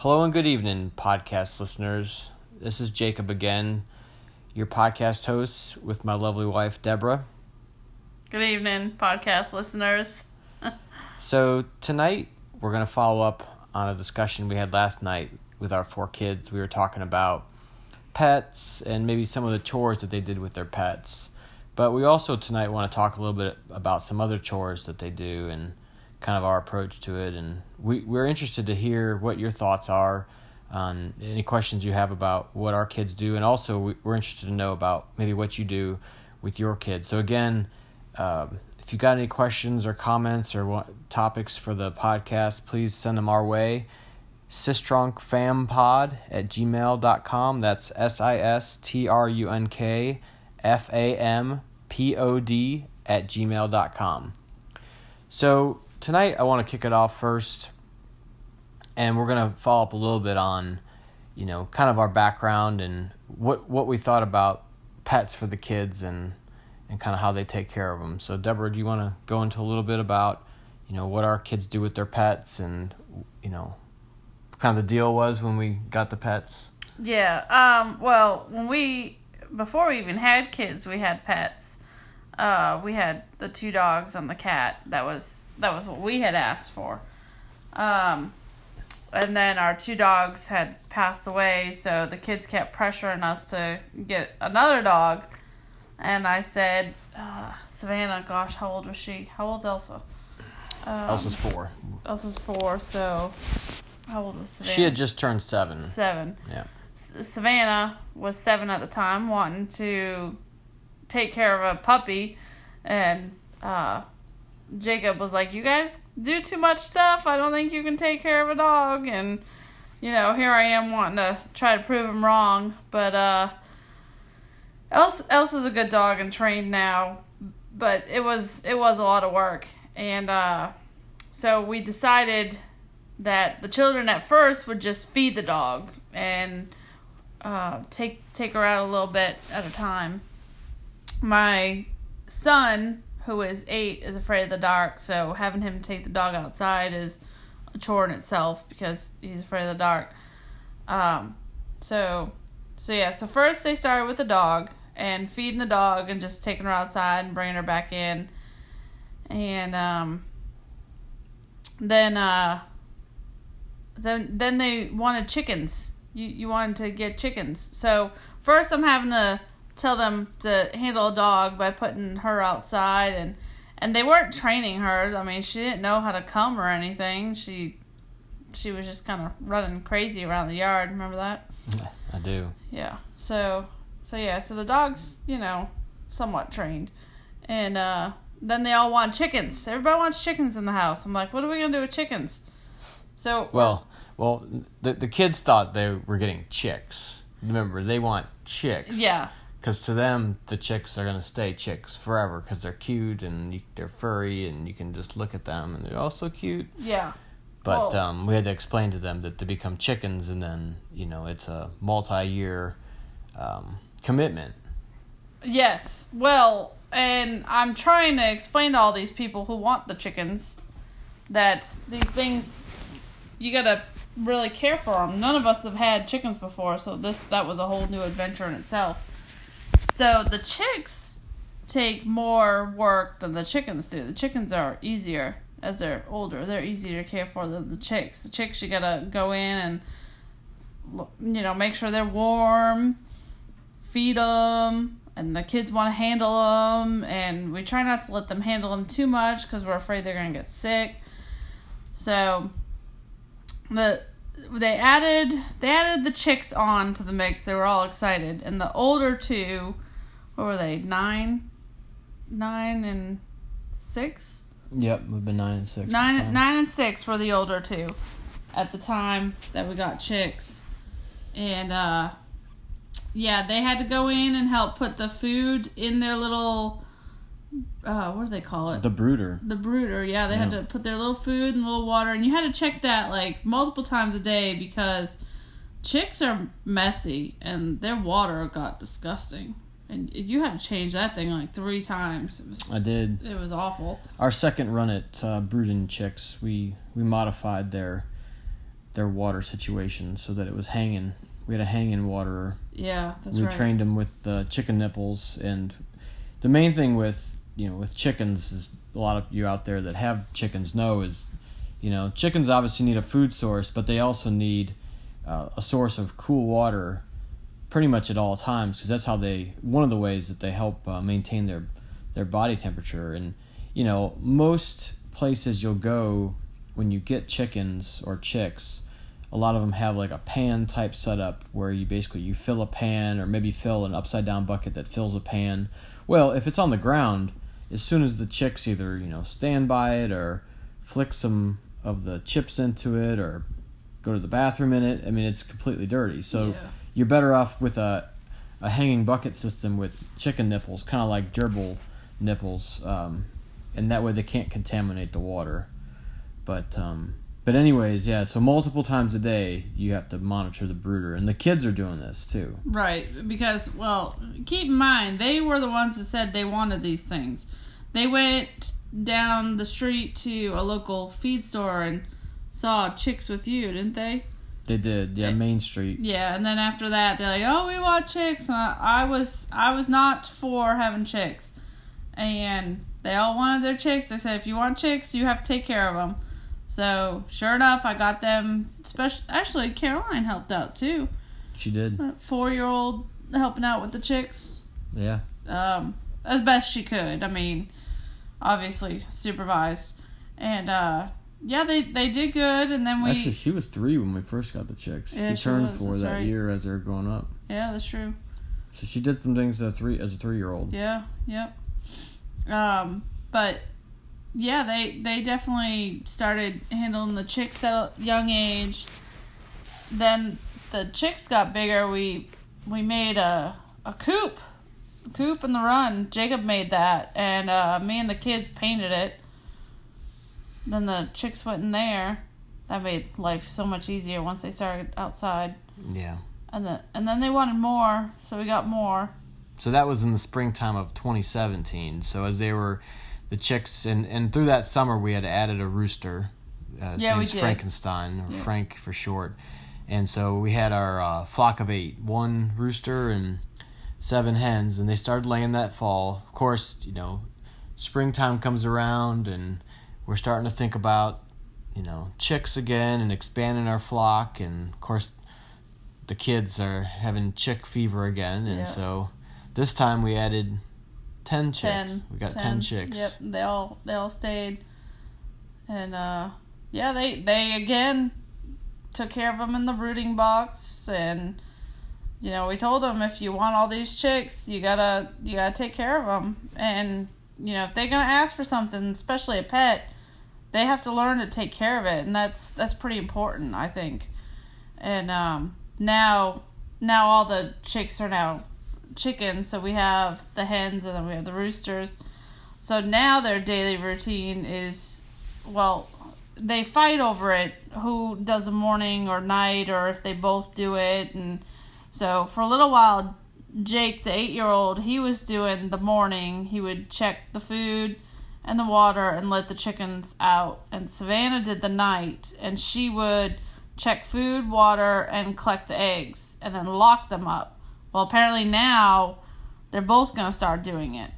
Hello and good evening, podcast listeners. This is Jacob again, your podcast host with my lovely wife, Deborah. Good evening, podcast listeners. So, tonight we're going to follow up on a discussion we had last night with our four kids. We were talking about pets and maybe some of the chores that they did with their pets. But we also tonight want to talk a little bit about some other chores that they do and kind of our approach to it. And we, we're interested to hear what your thoughts are on any questions you have about what our kids do. And also, we, we're interested to know about maybe what you do with your kids. So, again, um, if you've got any questions or comments or what, topics for the podcast, please send them our way. Sistrunkfampod at gmail.com. That's S I S T R U N K F A M P O D at gmail.com. So tonight I want to kick it off first, and we're going to follow up a little bit on, you know, kind of our background and what, what we thought about pets for the kids and and kind of how they take care of them. So, Deborah, do you want to go into a little bit about, you know, what our kids do with their pets and, you know, kind of the deal was when we got the pets? Yeah. Um. Well, when we before we even had kids, we had pets. Uh, we had the two dogs and the cat. That was that was what we had asked for. Um, and then our two dogs had passed away, so the kids kept pressuring us to get another dog. And I said, uh, Savannah, gosh, how old was she? How old's Elsa? Um, Elsa's four. Elsa's four, so how old was Savannah? She had just turned seven. seven. Yeah. S- Savannah was seven at the time, wanting to take care of a puppy, and uh, Jacob was like, "You guys do too much stuff. I don't think you can take care of a dog." And you know, here I am wanting to try to prove him wrong, but uh, Else Elsa's a good dog and trained now, but it was it was a lot of work, and uh, so we decided that the children at first would just feed the dog and uh, take take her out a little bit at a time. My son, who is eight, is afraid of the dark, so having him take the dog outside is a chore in itself because he's afraid of the dark. Um, so so yeah, so first they started with the dog and feeding the dog and just taking her outside and bringing her back in, and um, then uh, then then they wanted chickens. You you wanted to get chickens. So first I'm having to tell them to handle a dog by putting her outside and and they weren't training her. I mean, she didn't know how to come or anything. She she was just kind of running crazy around the yard. Remember that? I do. Yeah. So so yeah, so the dog's, you know, somewhat trained. And uh then they all want chickens. Everybody wants chickens in the house. I'm like, what are we gonna do with chickens? So Well, well, the the kids thought they were getting chicks. Remember, they want chicks. Yeah. Because to them, the chicks are gonna stay chicks forever because they're cute and you, they're furry and you can just look at them and they're also cute. Yeah. But Well- um, we had to explain to them that to become chickens and then you know it's a multi-year um, commitment. Yes. Well, and I'm trying to explain to all these people who want the chickens that these things you gotta really care for them. None of us have had chickens before, so this that was a whole new adventure in itself. So the chicks take more work than the chickens do. The chickens are easier as they're older. They're easier to care for than the chicks. The chicks you gotta go in and you know make sure they're warm, feed them, and the kids want to handle them, and we try not to let them handle them too much because we're afraid they're gonna get sick. So the they added they added the chicks on to the mix. They were all excited, and the older two, what were they? Nine, nine and six. Yep, we've been nine and six. Nine, nine and six were the older two at the time that we got chicks, and uh, yeah, they had to go in and help put the food in their little, uh, what do they call it? The brooder. The brooder, yeah, they had to put their little food and little water, and you had to check that like multiple times a day because chicks are messy and their water got disgusting, and you had to change that thing like three times. It was I did. it was awful. Our second run at uh, Brooding Chicks, we we modified their their water situation so that it was hanging. We had a hanging waterer. Yeah, that's we right. trained them with uh, chicken nipples, and the main thing with you know with chickens is a lot of you out there that have chickens know is you know chickens obviously need a food source, but they also need uh, a source of cool water pretty much at all times because that's how they one of the ways that they help uh, maintain their their body temperature. And you know most places you'll go when you get chickens or chicks a lot of them have like a pan type setup where you basically you fill a pan or maybe fill an upside down bucket that fills a pan. Well if it's on the ground as soon as the chicks either you know stand by it or flick some of the chips into it or go to the bathroom in it i mean it's completely dirty. So Yeah. You're better off with a a hanging bucket system with chicken nipples kind of like gerbil nipples um, and that way they can't contaminate the water but um, but anyways yeah so multiple times a day you have to monitor the brooder and the kids are doing this too Right, because well, keep in mind they were the ones that said they wanted these things. They went down the street to a local feed store and saw chicks with you, didn't they? They did yeah main street Yeah, and then after that they're like, "Oh, we want chicks." And I, I was I was not for having chicks, and they all wanted their chicks. I said, "If you want chicks, you have to take care of them." So sure enough, I got them. Special, actually, Caroline helped out too. she did Four year old helping out with the chicks yeah um, as best she could. I mean, obviously supervised, and uh, yeah, they they did good. And then we actually she was three when we first got the chicks Yeah, she she turned was, four that right. year as they were growing up yeah, that's true. so she did some things as a three as a three year old Yeah, yep. Um, but yeah, they they definitely started handling the chicks at a young age. Then the chicks got bigger. We we made a a coop, coop in the run. Jacob made that, and uh, me and the kids painted it. Then the chicks went in there. That made life so much easier once they started outside. yeah And then and then they wanted more, so we got more. So that was in the springtime of 2017. So as they were, the chicks, and, and through that summer we had added a rooster. Uh, his Yeah, we did. Frankenstein, or Yeah. Frank for short. And so we had our uh, flock of eight, one rooster and seven hens, and they started laying that fall. Of course, you know, springtime comes around, and we're starting to think about, you know, chicks again and expanding our flock, and of course, the kids are having chick fever again, and Yeah. so this time we added ten chicks. Ten. we got ten, chicks. Yep, they all they all stayed, and uh, yeah, they they again took care of them in the brooding box, and you know we told them if you want all these chicks, you gotta you gotta take care of them, and you know if they're gonna ask for something, especially a pet, they have to learn to take care of it, and that's that's pretty important, I think, and um, now now all the chicks are now chickens, so we have the hens and then we have the roosters. So now their daily routine is well, they fight over it who does the morning or night or if they both do it and so for a little while Jake the 8-year-old he was doing the morning he would check the food and the water and let the chickens out and Savannah did the night and she would check food water and collect the eggs and then lock them up well, apparently now they're both going to start doing it.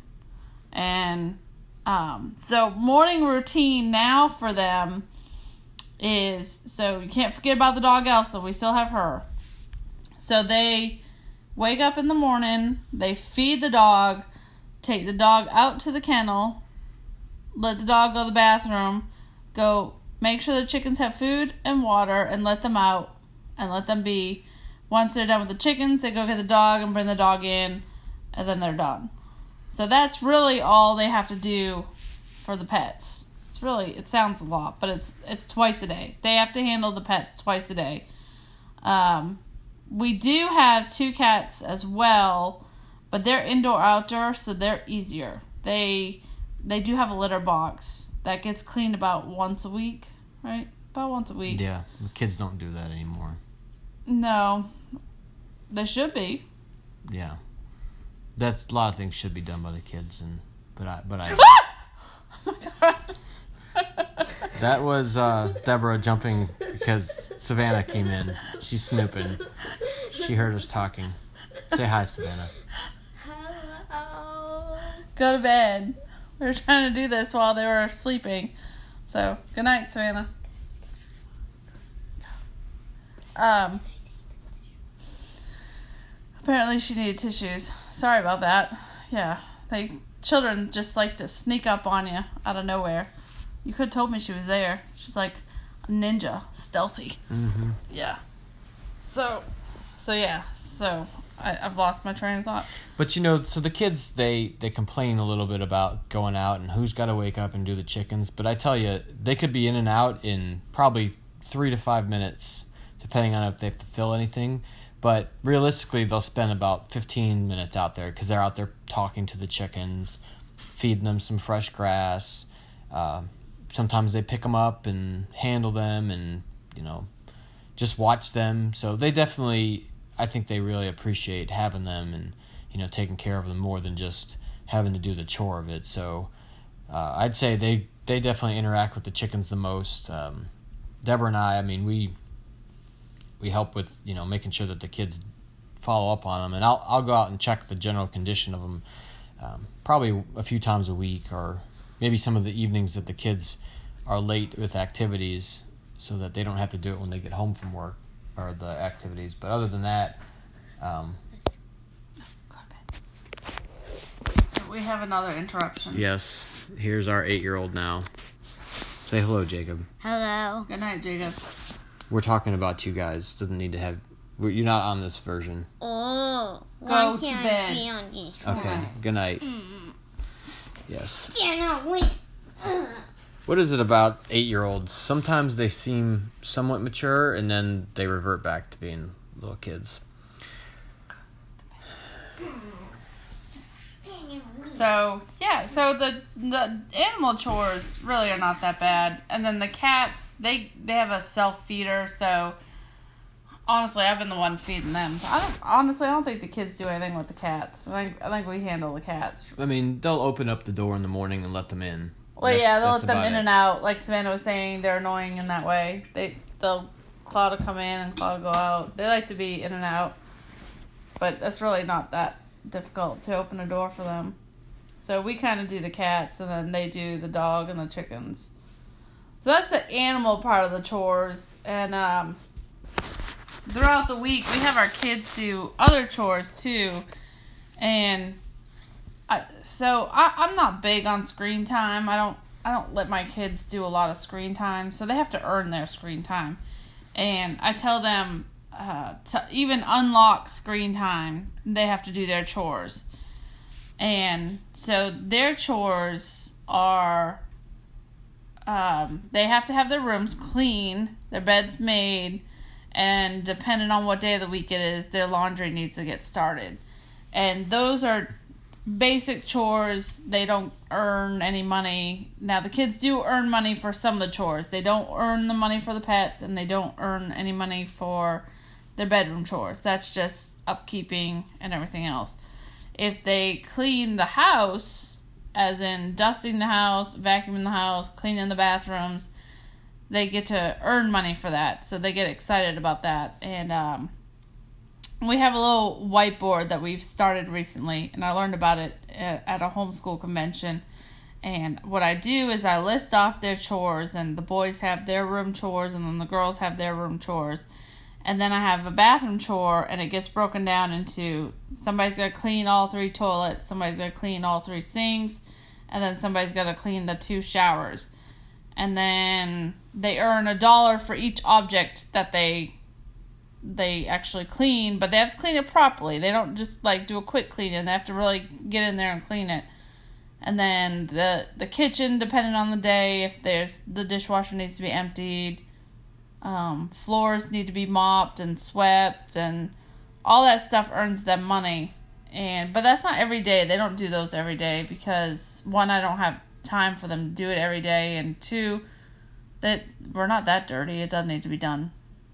And um, so, morning routine now for them is so you can't forget about the dog Elsa. We still have her. So, they wake up in the morning, they feed the dog, take the dog out to the kennel, let the dog go to the bathroom, go make sure the chickens have food and water, and let them out and let them be. Once they're done with the chickens, they go get the dog and bring the dog in, and then they're done. So that's really all they have to do for the pets. It's really it sounds a lot, but it's it's twice a day. They have to handle the pets twice a day. Um, we do have two cats as well, but they're indoor outdoor, so they're easier. They they do have a litter box that gets cleaned about once a week, right? About once a week. Yeah, the kids don't do that anymore. No, they should be. Yeah, that's a lot of things should be done by the kids, and but I but I that was uh, Deborah jumping because Savannah came in. She's snooping. She heard us talking. Say hi, Savannah. Hello. Go to bed. We were trying to do this while they were sleeping. So, good night, Savannah. Um, apparently she needed tissues. Sorry about that. Yeah, they children just like to sneak up on you out of nowhere. You could have told me she was there. She's like a ninja, stealthy. Mm-hmm. Yeah. So, so yeah. So I, I've lost my train of thought. But you know, so the kids they they complain a little bit about going out and who's got to wake up and do the chickens. But I tell you, they could be in and out in probably three to five minutes, depending on if they have to fill anything. But realistically, they'll spend about fifteen minutes out there because they're out there talking to the chickens, feeding them some fresh grass. Uh, sometimes they pick them up and handle them, and you know, just watch them. So they definitely, I think they really appreciate having them and you know taking care of them more than just having to do the chore of it. So uh, I'd say they they definitely interact with the chickens the most. Um, Deborah and I, I mean, we we help with you know making sure that the kids follow up on them, and I'll I'll go out and check the general condition of them um, probably a few times a week, or maybe some of the evenings that the kids are late with activities, so that they don't have to do it when they get home from work or the activities. But other than that, um, We have another interruption. yes, here's our eight-year-old now. Say hello, Jacob. Hello. Good night, Jacob. We're talking about you guys. Doesn't need to have. You're not on this version. Oh. Go why to can't bed. I be on this Okay. one? Good night. Yes. Yeah, no, wait. What is it about eight-year-olds? Sometimes they seem somewhat mature, and then they revert back to being little kids. So yeah, so the the animal chores really are not that bad, and then the cats they they have a self feeder. So honestly, I've been the one feeding them. I don't honestly I don't think the kids do anything with the cats. I think I think we handle the cats. I mean, they'll open up the door in the morning and let them in. Well, That's- yeah, they'll let them in it. and out. Like Savannah was saying, they're annoying in that way. They they'll Claw to come in and Claw to go out. They like to be in and out, but that's really not that difficult to open a door for them. So we kind of do the cats, and then they do the dog and the chickens. So that's the animal part of the chores, and um, throughout the week we have our kids do other chores too, and So I, I'm not big on screen time. I don't I don't let my kids do a lot of screen time, so they have to earn their screen time. And I tell them uh, to even unlock screen time, they have to do their chores. And so their chores are um, they have to have their rooms clean, their beds made, and depending on what day of the week it is, their laundry needs to get started. And those are basic chores. They don't earn any money. Now, the kids do earn money for some of the chores. They don't earn the money for the pets, and they don't earn any money for their bedroom chores. That's just upkeeping and everything else. If they clean the house, as in dusting the house, vacuuming the house, cleaning the bathrooms, they get to earn money for that. So they get excited about that. And um, we have a little whiteboard that we've started recently, and I learned about it at at a homeschool convention. And what I do is I list off their chores, and the boys have their room chores, and then the girls have their room chores. And then I have a bathroom chore, and it gets broken down into somebody's to clean all three toilets, somebody's to clean all three sinks, and then somebody's to clean the two showers. And then they earn a dollar for each object that they they actually clean, but they have to clean it properly. They don't just like do a quick cleaning. They have to really get in there and clean it. And then the the kitchen, depending on the day, if there's the dishwasher needs to be emptied, um, floors need to be mopped and swept, and all that stuff earns them money. And but that's not every day. They don't do those every day because one, I don't have time for them to do it every day, and two, that we're not that dirty. It doesn't need to be done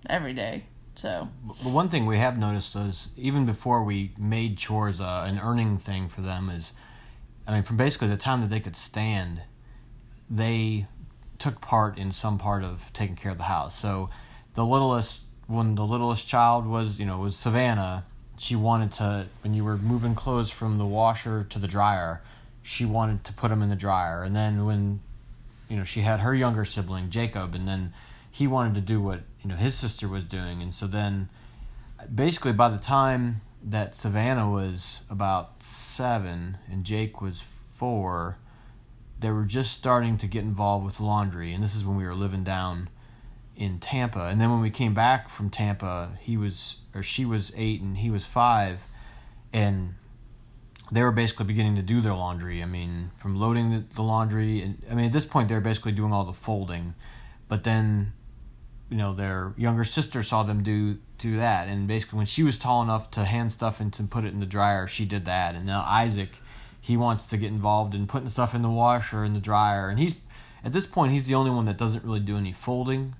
every day. So But one thing we have noticed is even before we made chores uh, an earning thing for them is, I mean, from basically the time that they could stand, they took part in some part of taking care of the house. So the littlest when the littlest child was you know was Savannah. She wanted to when you were moving clothes from the washer to the dryer, she wanted to put them in the dryer, and then when you know she had her younger sibling Jacob, and then he wanted to do what you know his sister was doing, and so then basically by the time that Savannah was about seven and Jake was four, they were just starting to get involved with laundry, and this is when we were living down in Tampa. And then when we came back from Tampa, he was or she was eight and he was five, and they were basically beginning to do their laundry. I mean, from loading the, the laundry, and I mean at this point they were basically doing all the folding, but then you know their younger sister saw them do do that. And basically when she was tall enough to hand stuff and to put it in the dryer she did that. And now isaac he wants to get involved in putting stuff in the washer and the dryer. And he's at this point he's the only one that doesn't really do any folding.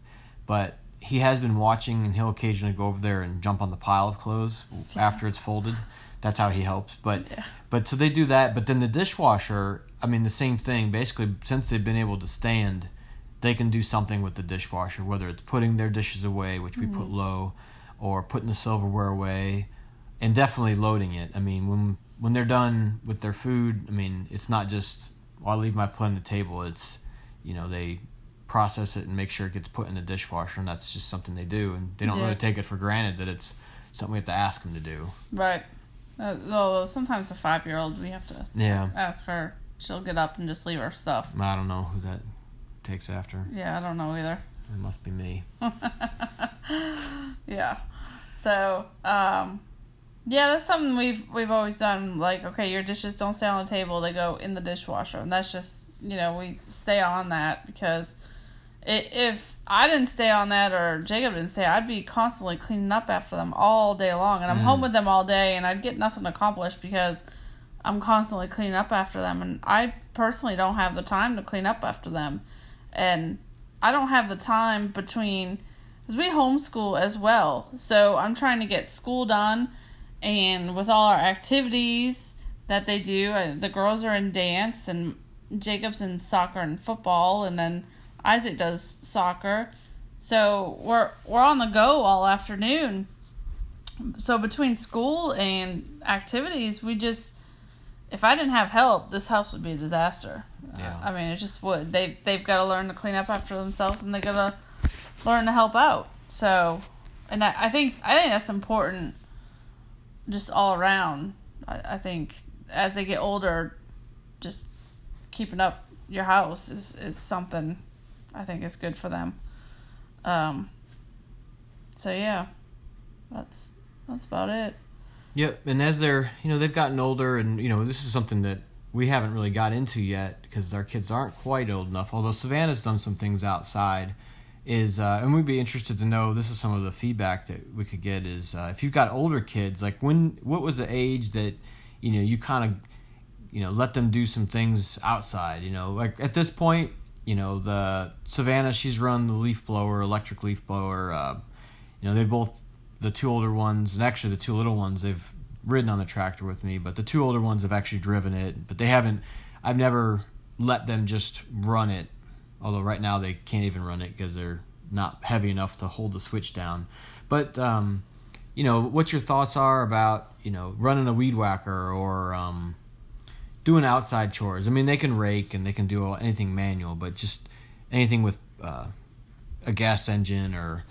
But he has been watching and he'll occasionally go over there and jump on the pile of clothes after it's folded. That's how he helps. But Yeah. but so they do that. But then the dishwasher i mean the same thing. Basically since they've been able to stand they can do something with the dishwasher, whether it's putting their dishes away, which we put low, or putting the silverware away, and definitely loading it. I mean, when when they're done with their food, I mean, it's not just well, I leave my plate on the table. It's you know they process it and make sure it gets put in the dishwasher, and that's just something they do, and they don't Yeah. really take it for granted that it's something we have to ask them to do. Right. Uh, though sometimes a five year old, we have to Yeah, ask her. She'll get up and just leave her stuff. I don't know who that takes after. Yeah, I don't know either. It must be me. yeah. So, um, yeah, that's something we've we've always done. Like, okay, your dishes don't stay on the table; they go in the dishwasher, and that's just you know we stay on that because i if I didn't stay on that or Jacob didn't stay, I'd be constantly cleaning up after them all day long, and I'm home with them all day, and I'd get nothing accomplished because I'm constantly cleaning up after them, and I personally don't have the time to clean up after them, and I don't have the time between because we homeschool as well. So I'm trying to get school done, and with all our activities that they do, uh, the girls are in dance, and Jacob's in soccer and football, and then Isaac does soccer. So we're we're on the go all afternoon. So between school and activities, we just if I didn't have help, this house would be a disaster. Yeah. I mean, it just would. They they've got to learn to clean up after themselves, and they got to learn to help out. So, and I, I think I think that's important, just all around. I, I think as they get older, just keeping up your house is is something I think is good for them. Um. So yeah, that's that's about it. Yep, and as they're you know they've gotten older, and you know this is something that we haven't really got into yet because our kids aren't quite old enough. Although Savannah's done some things outside, is uh, and we'd be interested to know. This is some of the feedback that we could get is uh, if you've got older kids, like when what was the age that you know you kind of you know let them do some things outside. You know, like at this point, you know the Savannah she's run the leaf blower, electric leaf blower. Uh, you know they both the two older ones and actually the two little ones they've ridden on the tractor with me but the two older ones have actually driven it but they haven't i've never let them just run it although right now they can't even run it because they're not heavy enough to hold the switch down. But um, you know what your thoughts are about you know running a weed whacker or um, doing outside chores. I mean they can rake and they can do anything manual but just anything with uh, a gas engine or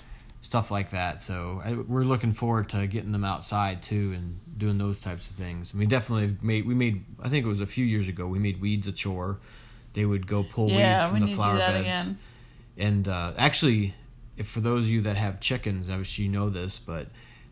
stuff like that. So I, we're looking forward to getting them outside too and doing those types of things. I mean, definitely made we made. I think it was a few years ago. We made weeds a chore. They would go pull yeah, weeds we from need the flower beds. again. And uh, actually, if for those of you that have chickens, I wish you know this, but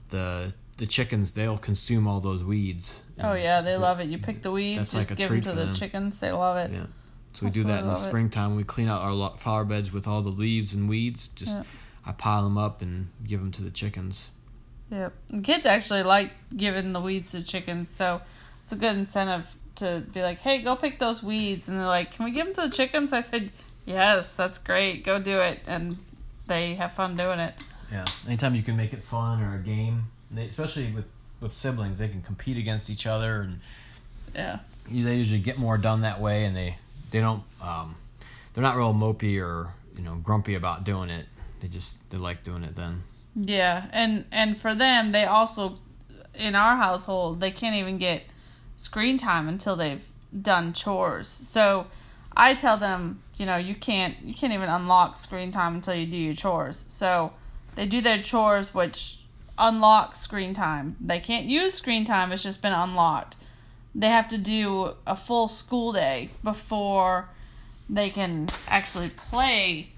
the the chickens they'll consume all those weeds. Oh yeah, they the- love it. You pick the weeds, just like give them to the them. chickens. They love it. Yeah. So we do that in the Absolutely love it. springtime. We clean out our lo- flower beds with all the leaves and weeds. Just Yeah. I pile them up and give them to the chickens. Yep. And kids actually like giving the weeds to chickens, so it's a good incentive to be like, "Hey, go pick those weeds," and they're like, "Can we give them to the chickens?" I said, "Yes, that's great. Go do it," and they have fun doing it. Yeah. Anytime you can make it fun or a game, they, especially with with siblings, they can compete against each other, and Yeah. they usually get more done that way. And they they don't um, they're not real mopey or you know grumpy about doing it. They just they like doing it then. Yeah, and and for them, they also in our household they can't even get screen time until they've done chores. So I tell them, you know, you can't you can't even unlock screen time until you do your chores. So they do their chores, which unlocks screen time. They can't use screen time; it's just been unlocked. They have to do a full school day before they can actually play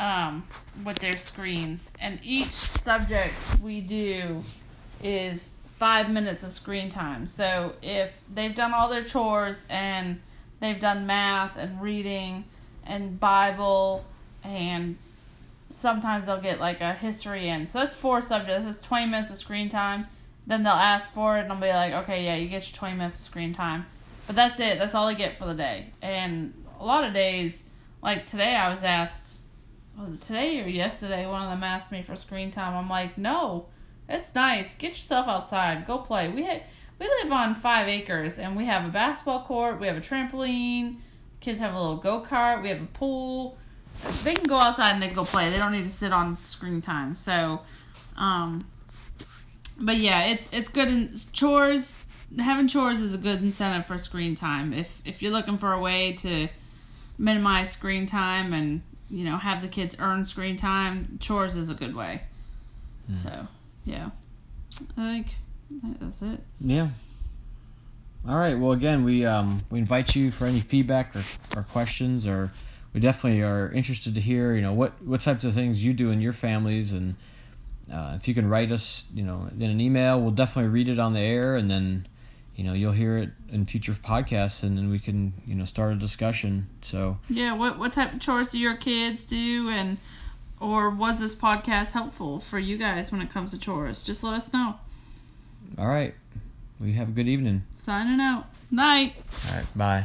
um, with their screens. And each subject we do is five minutes of screen time. So if they've done all their chores and they've done math and reading and Bible and sometimes they'll get like a history in. So that's four subjects. That's 20 minutes of screen time. Then they'll ask for it and I'll be like, okay, yeah, you get your 20 minutes of screen time. But that's it. That's all they get for the day. And a lot of days, like today, I was asked, was it today or yesterday? One of them asked me for screen time. I'm like, no, it's nice. Get yourself outside. Go play. We ha- we live on five acres and we have a basketball court. We have a trampoline. Kids have a little go kart. We have a pool. They can go outside and they can go play. They don't need to sit on screen time. So, um, but yeah, it's it's good in chores. Having chores is a good incentive for screen time. If if you're looking for a way to minimize screen time and you know have the kids earn screen time, chores is a good way. So yeah, I think that's it. Yeah. All right. Well, again, we um we invite you for any feedback or, or questions, or we definitely are interested to hear. You know what what types of things you do in your families, and uh, if you can write us, you know, in an email, we'll definitely read it on the air, and then you know you'll hear it in future podcasts, and then we can you know start a discussion. So Yeah, what what type of chores do your kids do, and or was this podcast helpful for you guys when it comes to chores? Just let us know. all right, we have a good evening. Signing out. Night. All right. Bye.